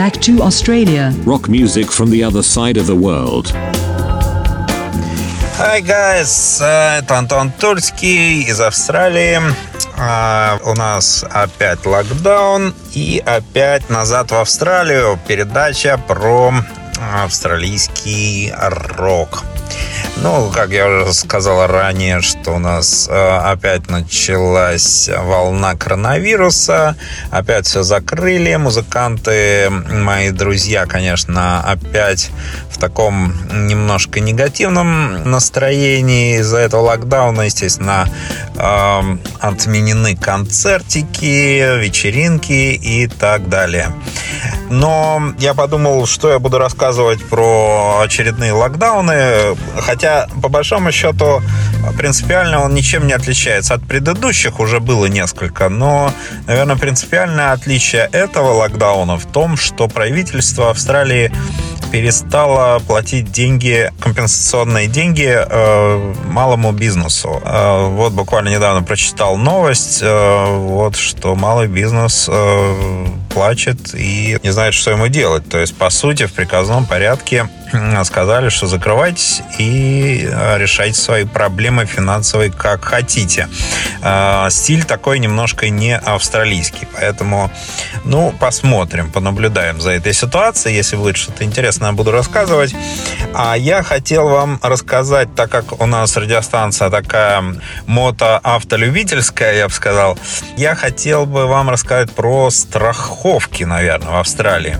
back to Australia. Rock music from the other side of the world. Hi guys, э, это Антон Тульский из Австралии. А, у нас опять локдаун и опять назад в Австралию. Передача про австралийский рок. Ну, как я уже сказал ранее, что у нас э, опять началась волна коронавируса, опять все закрыли, музыканты, мои друзья, конечно, опять в таком немножко негативном настроении из-за этого локдауна, естественно, э, отменены концертики, вечеринки и так далее. Но я подумал, что я буду рассказывать про очередные локдауны, хотя по большому счету принципиально он ничем не отличается от предыдущих, уже было несколько, но, наверное, принципиальное отличие этого локдауна в том, что правительство Австралии перестала платить деньги, компенсационные деньги э, малому бизнесу. Э, вот буквально недавно прочитал новость, э, вот что малый бизнес э, плачет и не знает, что ему делать. То есть, по сути, в приказном порядке сказали, что закрывайтесь и э, решайте свои проблемы финансовые как хотите. Э, стиль такой немножко не австралийский, поэтому, ну, посмотрим, понаблюдаем за этой ситуацией. Если будет что-то интересное, буду рассказывать. А я хотел вам рассказать, так как у нас радиостанция такая мото-автолюбительская, я бы сказал, я хотел бы вам рассказать про страховки, наверное, в Австралии.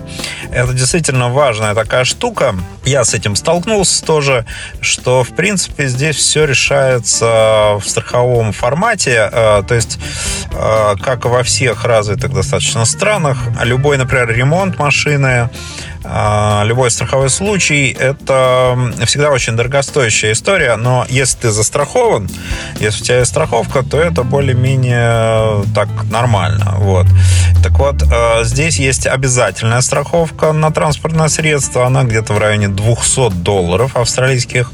Это действительно важная такая штука я с этим столкнулся тоже, что, в принципе, здесь все решается в страховом формате. Э, то есть, э, как во всех развитых достаточно странах, любой, например, ремонт машины, а, любой страховой случай – это всегда очень дорогостоящая история, но если ты застрахован, если у тебя есть страховка, то это более-менее так нормально. Вот. Так вот, э, здесь есть обязательная страховка на транспортное средство, она где-то в районе 200 долларов австралийских,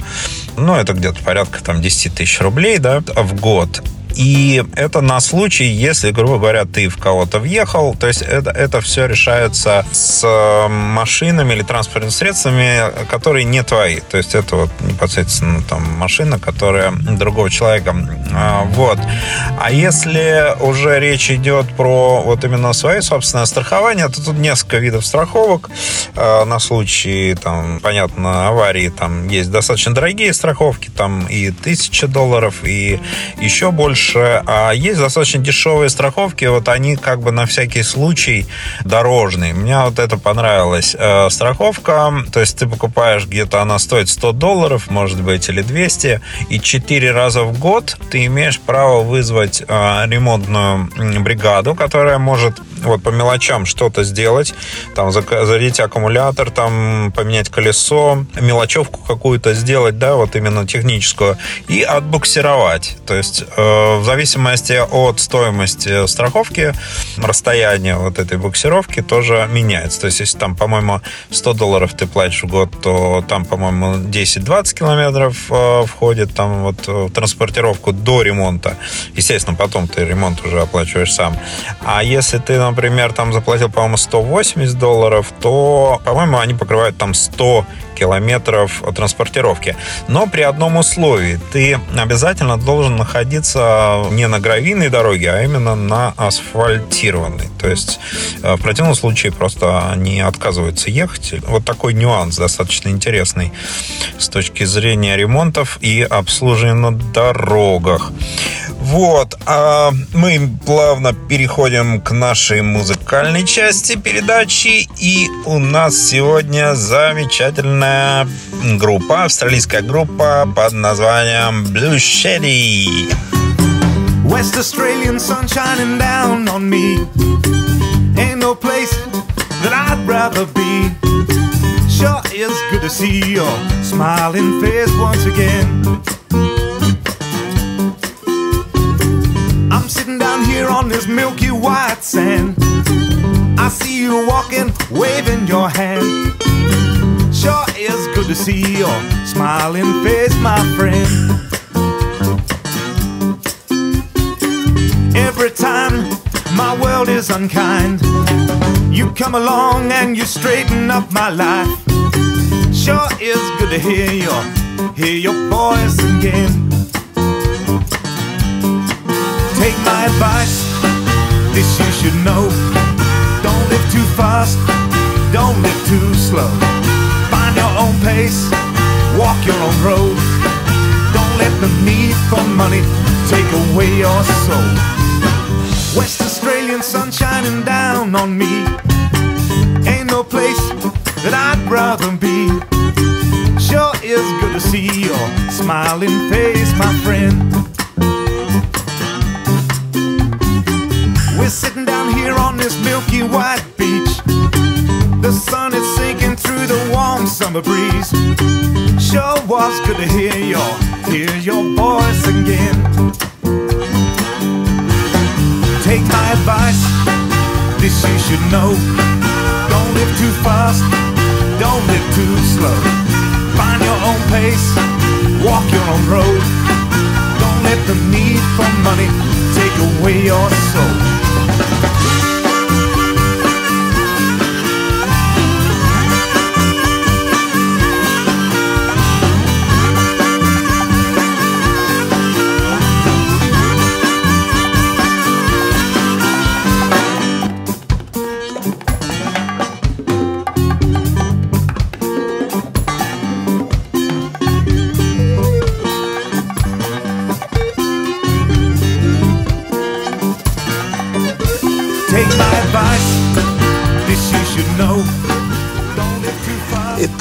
ну, это где-то порядка там 10 тысяч рублей, да, в год. И это на случай, если, грубо говоря, ты в кого-то въехал. То есть это, это все решается с э, машинами или транспортными средствами, которые не твои. То есть это вот непосредственно там машина, которая другого человека. А, вот. А если уже речь идет про вот именно свои собственное страхование, то тут несколько видов страховок. А, на случай, там, понятно, аварии там есть достаточно дорогие страховки, там и тысяча долларов, и еще больше больше. А есть достаточно дешевые страховки, вот они как бы на всякий случай дорожные. Мне вот это понравилось. Э, страховка, то есть ты покупаешь где-то, она стоит 100 долларов, может быть, или 200, и 4 раза в год ты имеешь право вызвать э, ремонтную бригаду, которая может вот по мелочам что-то сделать, там зарядить аккумулятор, там поменять колесо, мелочевку какую-то сделать, да, вот именно техническую, и отбуксировать. То есть э, в зависимости от стоимости страховки, расстояние вот этой буксировки тоже меняется. То есть если там, по-моему, 100 долларов ты платишь в год, то там, по-моему, 10-20 километров э, входит там вот в транспортировку до ремонта. Естественно, потом ты ремонт уже оплачиваешь сам. А если ты, например, там заплатил, по-моему, 180 долларов, то, по-моему, они покрывают там 100 километров транспортировки. Но при одном условии. Ты обязательно должен находиться не на гравийной дороге, а именно на асфальтированной. То есть э, в противном случае просто они отказываются ехать. Вот такой нюанс достаточно интересный с точки зрения ремонтов и обслуживания на дорогах. Вот, а мы плавно переходим к нашей музыкальной части передачи. И у нас сегодня замечательная группа, австралийская группа под названием Blue Shady. West Australian sun shining down on me. Ain't no place that I'd rather be. Sure is good to see your smiling face once again. I'm sitting down here on this milky white sand. I see you walking, waving your hand. Sure is good to see your smiling face, my friend. Every time my world is unkind. You come along and you straighten up my life. Sure is good to hear your hear your voice again. Take my advice, this you should know. Don't live too fast, don't live too slow. Find your own pace, walk your own road. Don't let the need for money take away your soul. West Australian sun shining down on me. Ain't no place that I'd rather be. Sure is good to see your smiling face, my friend. We're sitting down here on this milky white beach. The sun is sinking through the warm summer breeze. Sure was good to hear your hear your voice again. Take my advice, this you should know. Don't live too fast, don't live too slow. Find your own pace, walk your own road. Don't let the need for money take away your soul.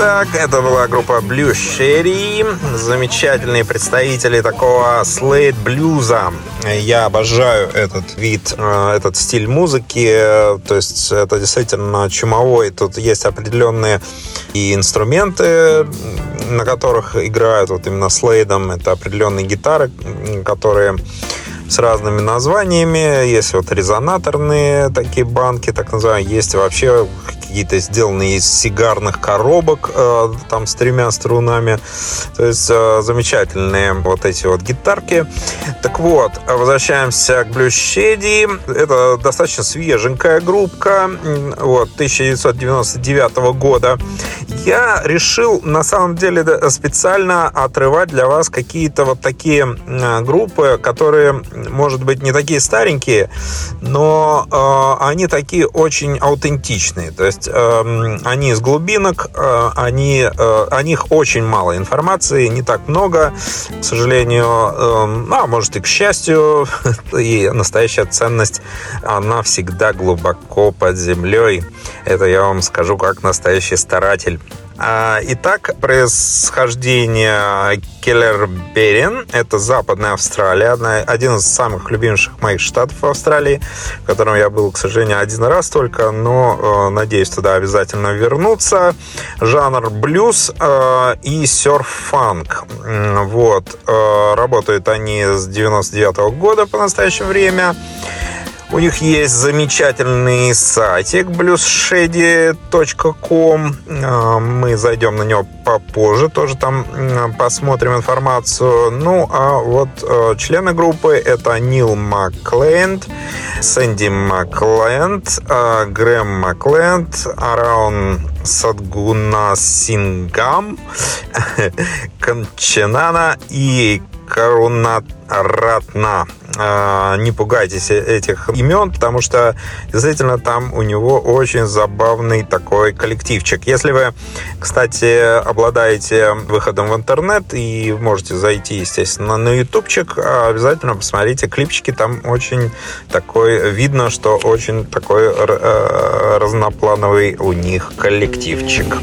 Итак, это была группа Blue Sherry, замечательные представители такого слейд блюза. Я обожаю этот вид, э, этот стиль музыки, то есть это действительно чумовой. Тут есть определенные и инструменты, на которых играют вот именно слейдом. Это определенные гитары, которые с разными названиями. Есть вот резонаторные такие банки, так называемые. Есть вообще какие-то сделанные из сигарных коробок, э, там с тремя струнами. То есть э, замечательные вот эти вот гитарки. Так вот, возвращаемся к Blue Shady. Это достаточно свеженькая группка, вот, 1999 года. Я решил, на самом деле, специально отрывать для вас какие-то вот такие группы, которые, может быть, не такие старенькие, но э, они такие очень аутентичные. То есть э, они из глубинок, э, они, э, о них очень мало информации, не так много, к сожалению, э, а может и к счастью, и настоящая ценность, она всегда глубоко под землей. Это я вам скажу как настоящий старатель. А, Итак, происхождение Келлерберин. Это Западная Австралия, одна, один из самых любимейших моих штатов в Австралии, в котором я был, к сожалению, один раз только, но э, надеюсь туда обязательно вернуться. Жанр блюз э, и серф-фанк. Вот. Э, работают они с 99 года по настоящее время. У них есть замечательный сайтик bluesshady.com. А, Мы зайдем на него попозже, тоже там посмотрим информацию. Ну, а вот э, члены группы это Нил Макленд, Сэнди Макленд, э, Грэм Макленд, Араун Садгуна Сингам, Канченана и Каруна Ратна. А, Не пугайтесь этих имен, потому что действительно там у него очень забавный такой коллективчик. Если вы, кстати, обладаете выходом в интернет и можете зайти, естественно, на ютубчик, обязательно посмотрите клипчики. Там очень такой, видно, что очень такой э, разноплановый у них коллективчик.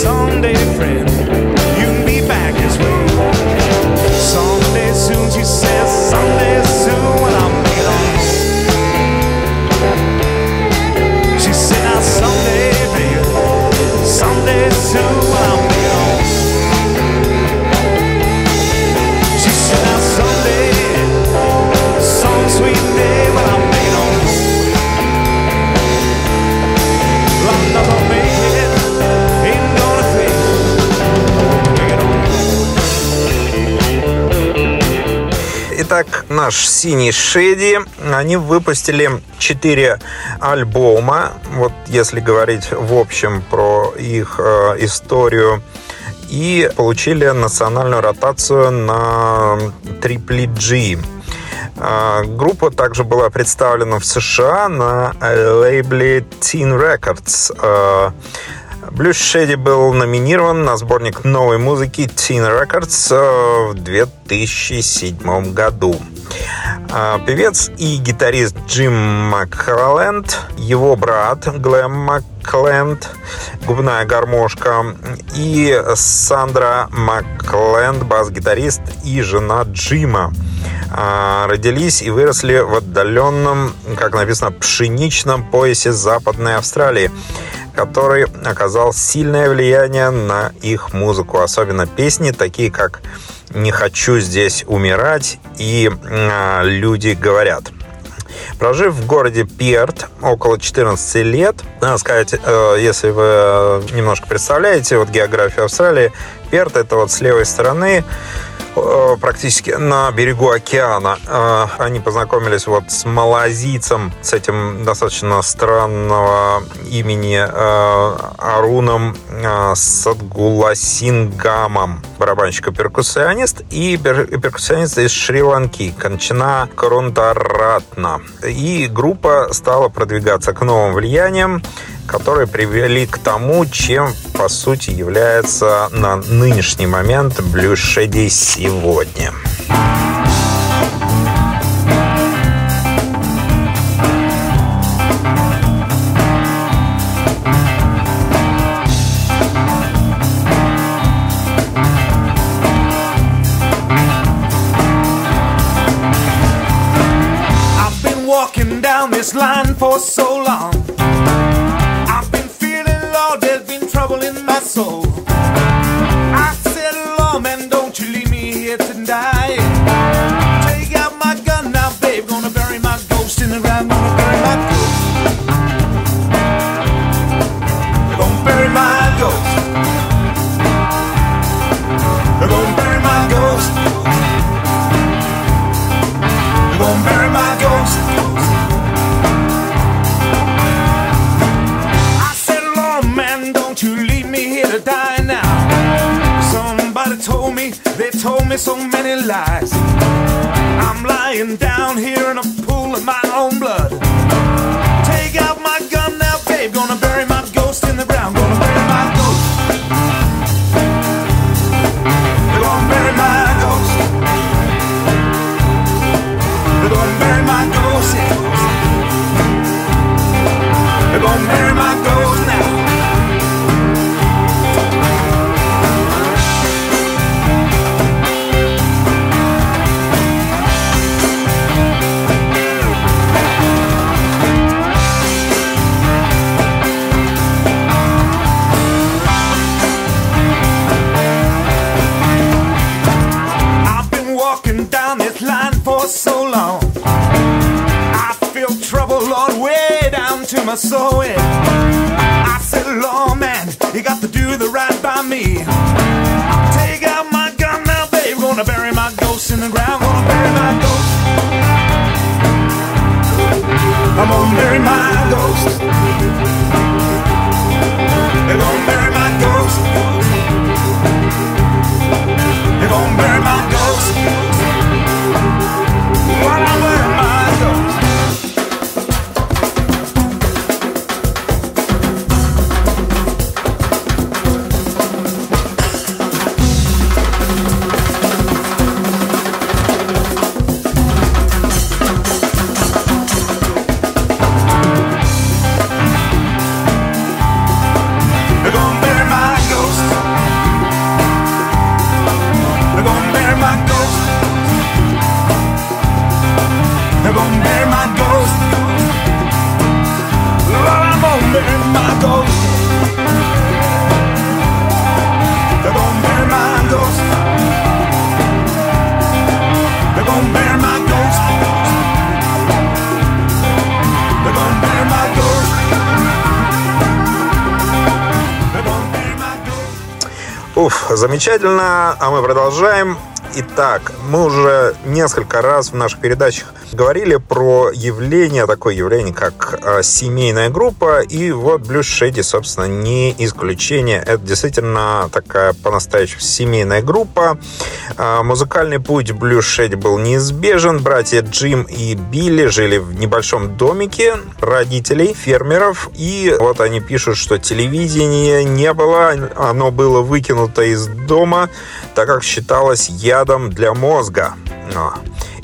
Someday, friend, синий Шеди, они выпустили 4 альбома, вот если говорить в общем про их э, историю, и получили национальную ротацию на Triple G. А, Группа также была представлена в США на лейбле Teen Records. А, Blue Shady был номинирован на сборник новой музыки Teen Records э, в 2007 году. А, Певец и гитарист Джим Маккленд, его брат Глэм Маккленд, губная гармошка, и Сандра Маккленд, бас-гитарист и жена Джима. А, родились и выросли в отдаленном, как написано, пшеничном поясе Западной Австралии, который оказал сильное влияние на их музыку, особенно песни, такие как «Не хочу здесь умирать» и а, «Люди говорят». Прожив в городе Перт около 14 лет, надо сказать, э, если вы э, немножко представляете вот географию Австралии, Перт это вот с левой стороны э, практически на берегу океана. Э, Они познакомились вот с малазийцем, с этим достаточно странного имени э, Аруном э, Садгуласингамом, барабанщик-перкуссионист, и пер- перкуссионист из Шри-Ланки, Кончина Корондаратна. И группа стала продвигаться к новым влияниям, которые привели к тому, чем, по сути, является на нынешний момент Blue сегодня. line for so me so many lies. I'm lying down here in a pool of my own blood. Take out my gun now, babe. Gonna bury my ghost in the ground. Gonna bury my ghost. They're gonna bury my ghost. They're gonna bury my ghost. They're gonna bury my ghost my soul. Замечательно. А мы продолжаем. Итак, мы уже несколько раз в наших передачах говорили про явление, такое явление, как э, семейная группа. И вот Блюз Шеди, собственно, не исключение. Это действительно такая по-настоящему семейная группа. Э, музыкальный путь Блюз Шеди был неизбежен. Братья Джим и Билли жили в небольшом домике родителей, фермеров. И вот они пишут, что телевидения не было, оно было выкинуто из дома, так как считалось ядом для мозга. А.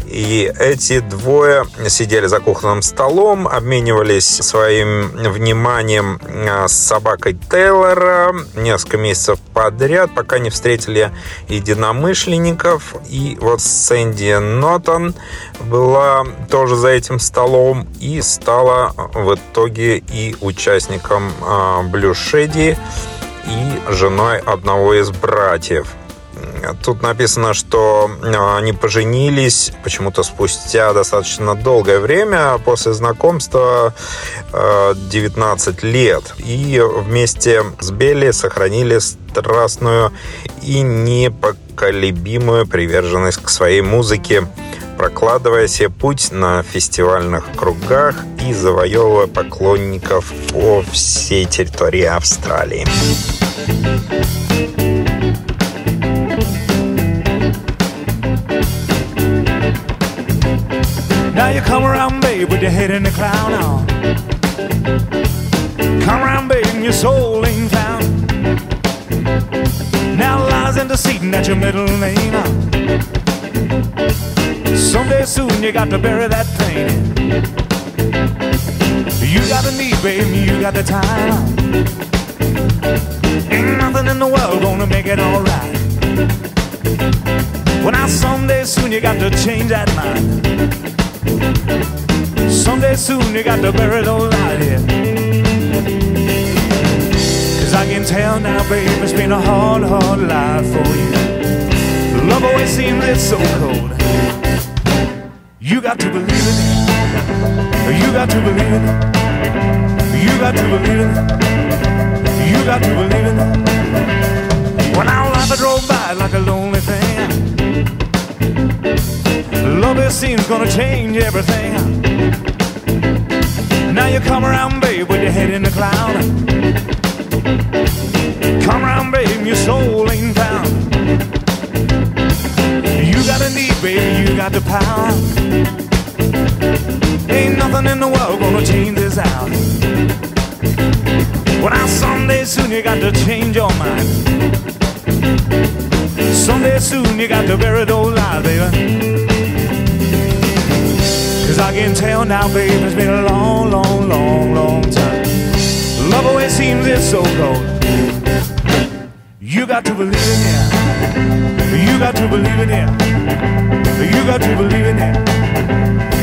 И эти двое сидели за кухонным столом, обменивались своим вниманием а, с собакой Тейлора несколько месяцев подряд, пока не встретили единомышленников. И вот Сэнди Нотон была тоже за этим столом и стала в итоге и участником Блю Шеди и женой одного из братьев. Тут написано, что э, они поженились почему-то спустя достаточно долгое время после знакомства э, 19 лет. И вместе с Белли сохранили страстную и непоколебимую приверженность к своей музыке, прокладывая себе путь на фестивальных кругах и завоевывая поклонников по всей территории Австралии. Now you come around, babe, with your head in the cloud on. Come around, babe, and your soul ain't found. Now lies in deceit, and that's your middle name. uh. Someday soon you got to bury that pain. You got the need, babe, you got the time. Ain't nothing in the world gonna make it alright. Well, now someday soon you got to change that mind. Someday soon you got to bury those ideas. Cause I can tell now, babe, it's been a hard, hard life for you. Love always seems so cold. You got to believe it. You got to believe it. You got to believe it. You got to believe it. When our life drove by like a lonely thing, love it seems gonna change everything. Now you come around, babe, with your head in the cloud. Come around, babe, your soul ain't found. You got a need, baby, you got the power. Ain't nothing in the world gonna change this out. Well, now someday soon you got to change your mind. Someday soon you got to bury those lies, baby. Cause I can tell now, baby, it's been a long, long, long, long time. Love always seems it's so cold. You got to believe in it. You got to believe in it. You got to believe in it.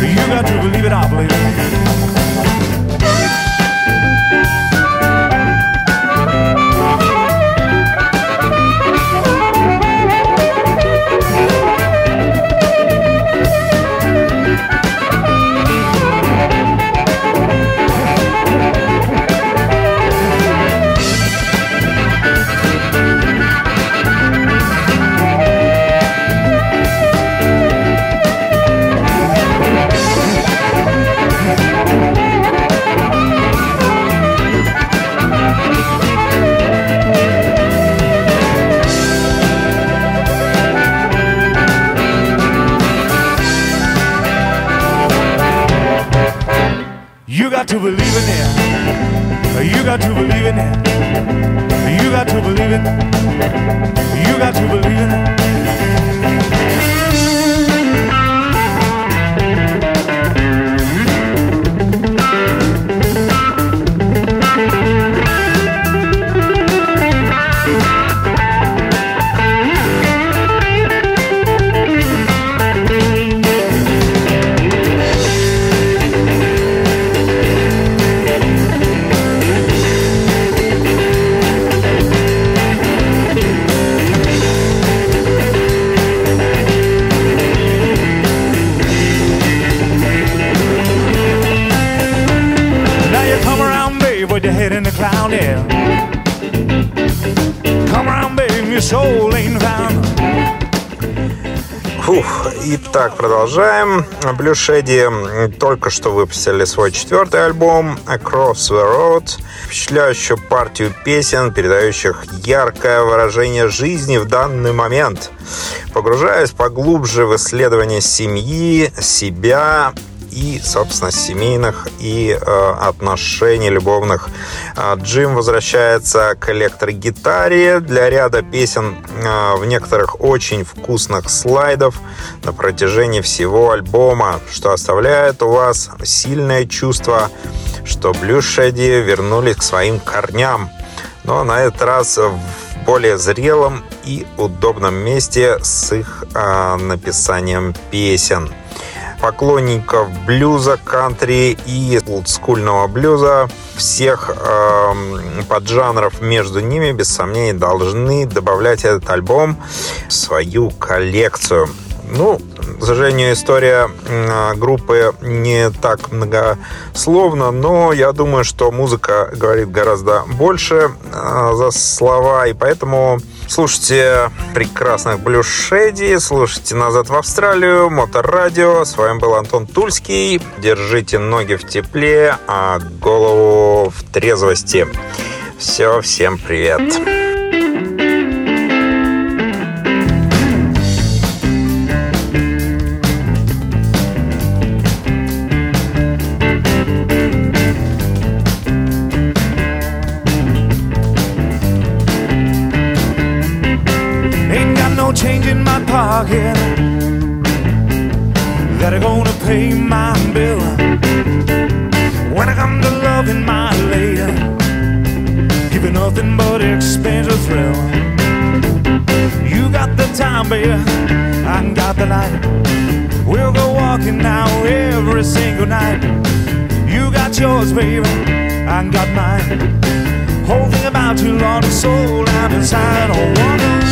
You got to believe it, I believe it. Итак, продолжаем. Blue Shady только что выпустили свой четвертый альбом Across the Road. Впечатляющую партию песен, передающих яркое выражение жизни в данный момент. Погружаясь поглубже в исследование семьи, себя и, собственно, семейных и э, отношений любовных. А, Джим возвращается к электрогитаре для ряда песен э, в некоторых очень вкусных слайдов на протяжении всего альбома, что оставляет у вас сильное чувство, что Shady вернулись к своим корням, но на этот раз в более зрелом и удобном месте с их э, написанием песен поклонников блюза, кантри и олдскульного блюза, всех э, поджанров между ними, без сомнений, должны добавлять этот альбом в свою коллекцию. Ну, к сожалению, история группы не так многословна, но я думаю, что музыка говорит гораздо больше э, за слова, и поэтому слушайте прекрасных Blue Shady, слушайте «Назад в Австралию», Моторадио. С вами был Антон Тульский. Держите ноги в тепле, а голову в трезвости. Все, всем привет. Ain't change in my pocket that are gonna pay my bill. When I come to loving my lady, give it nothing but expense or thrill. You got the time, baby, I got the light. We'll go walking now every single night. You got yours, baby, I got mine. Whole thing about you, Lord, soul out inside. Oh,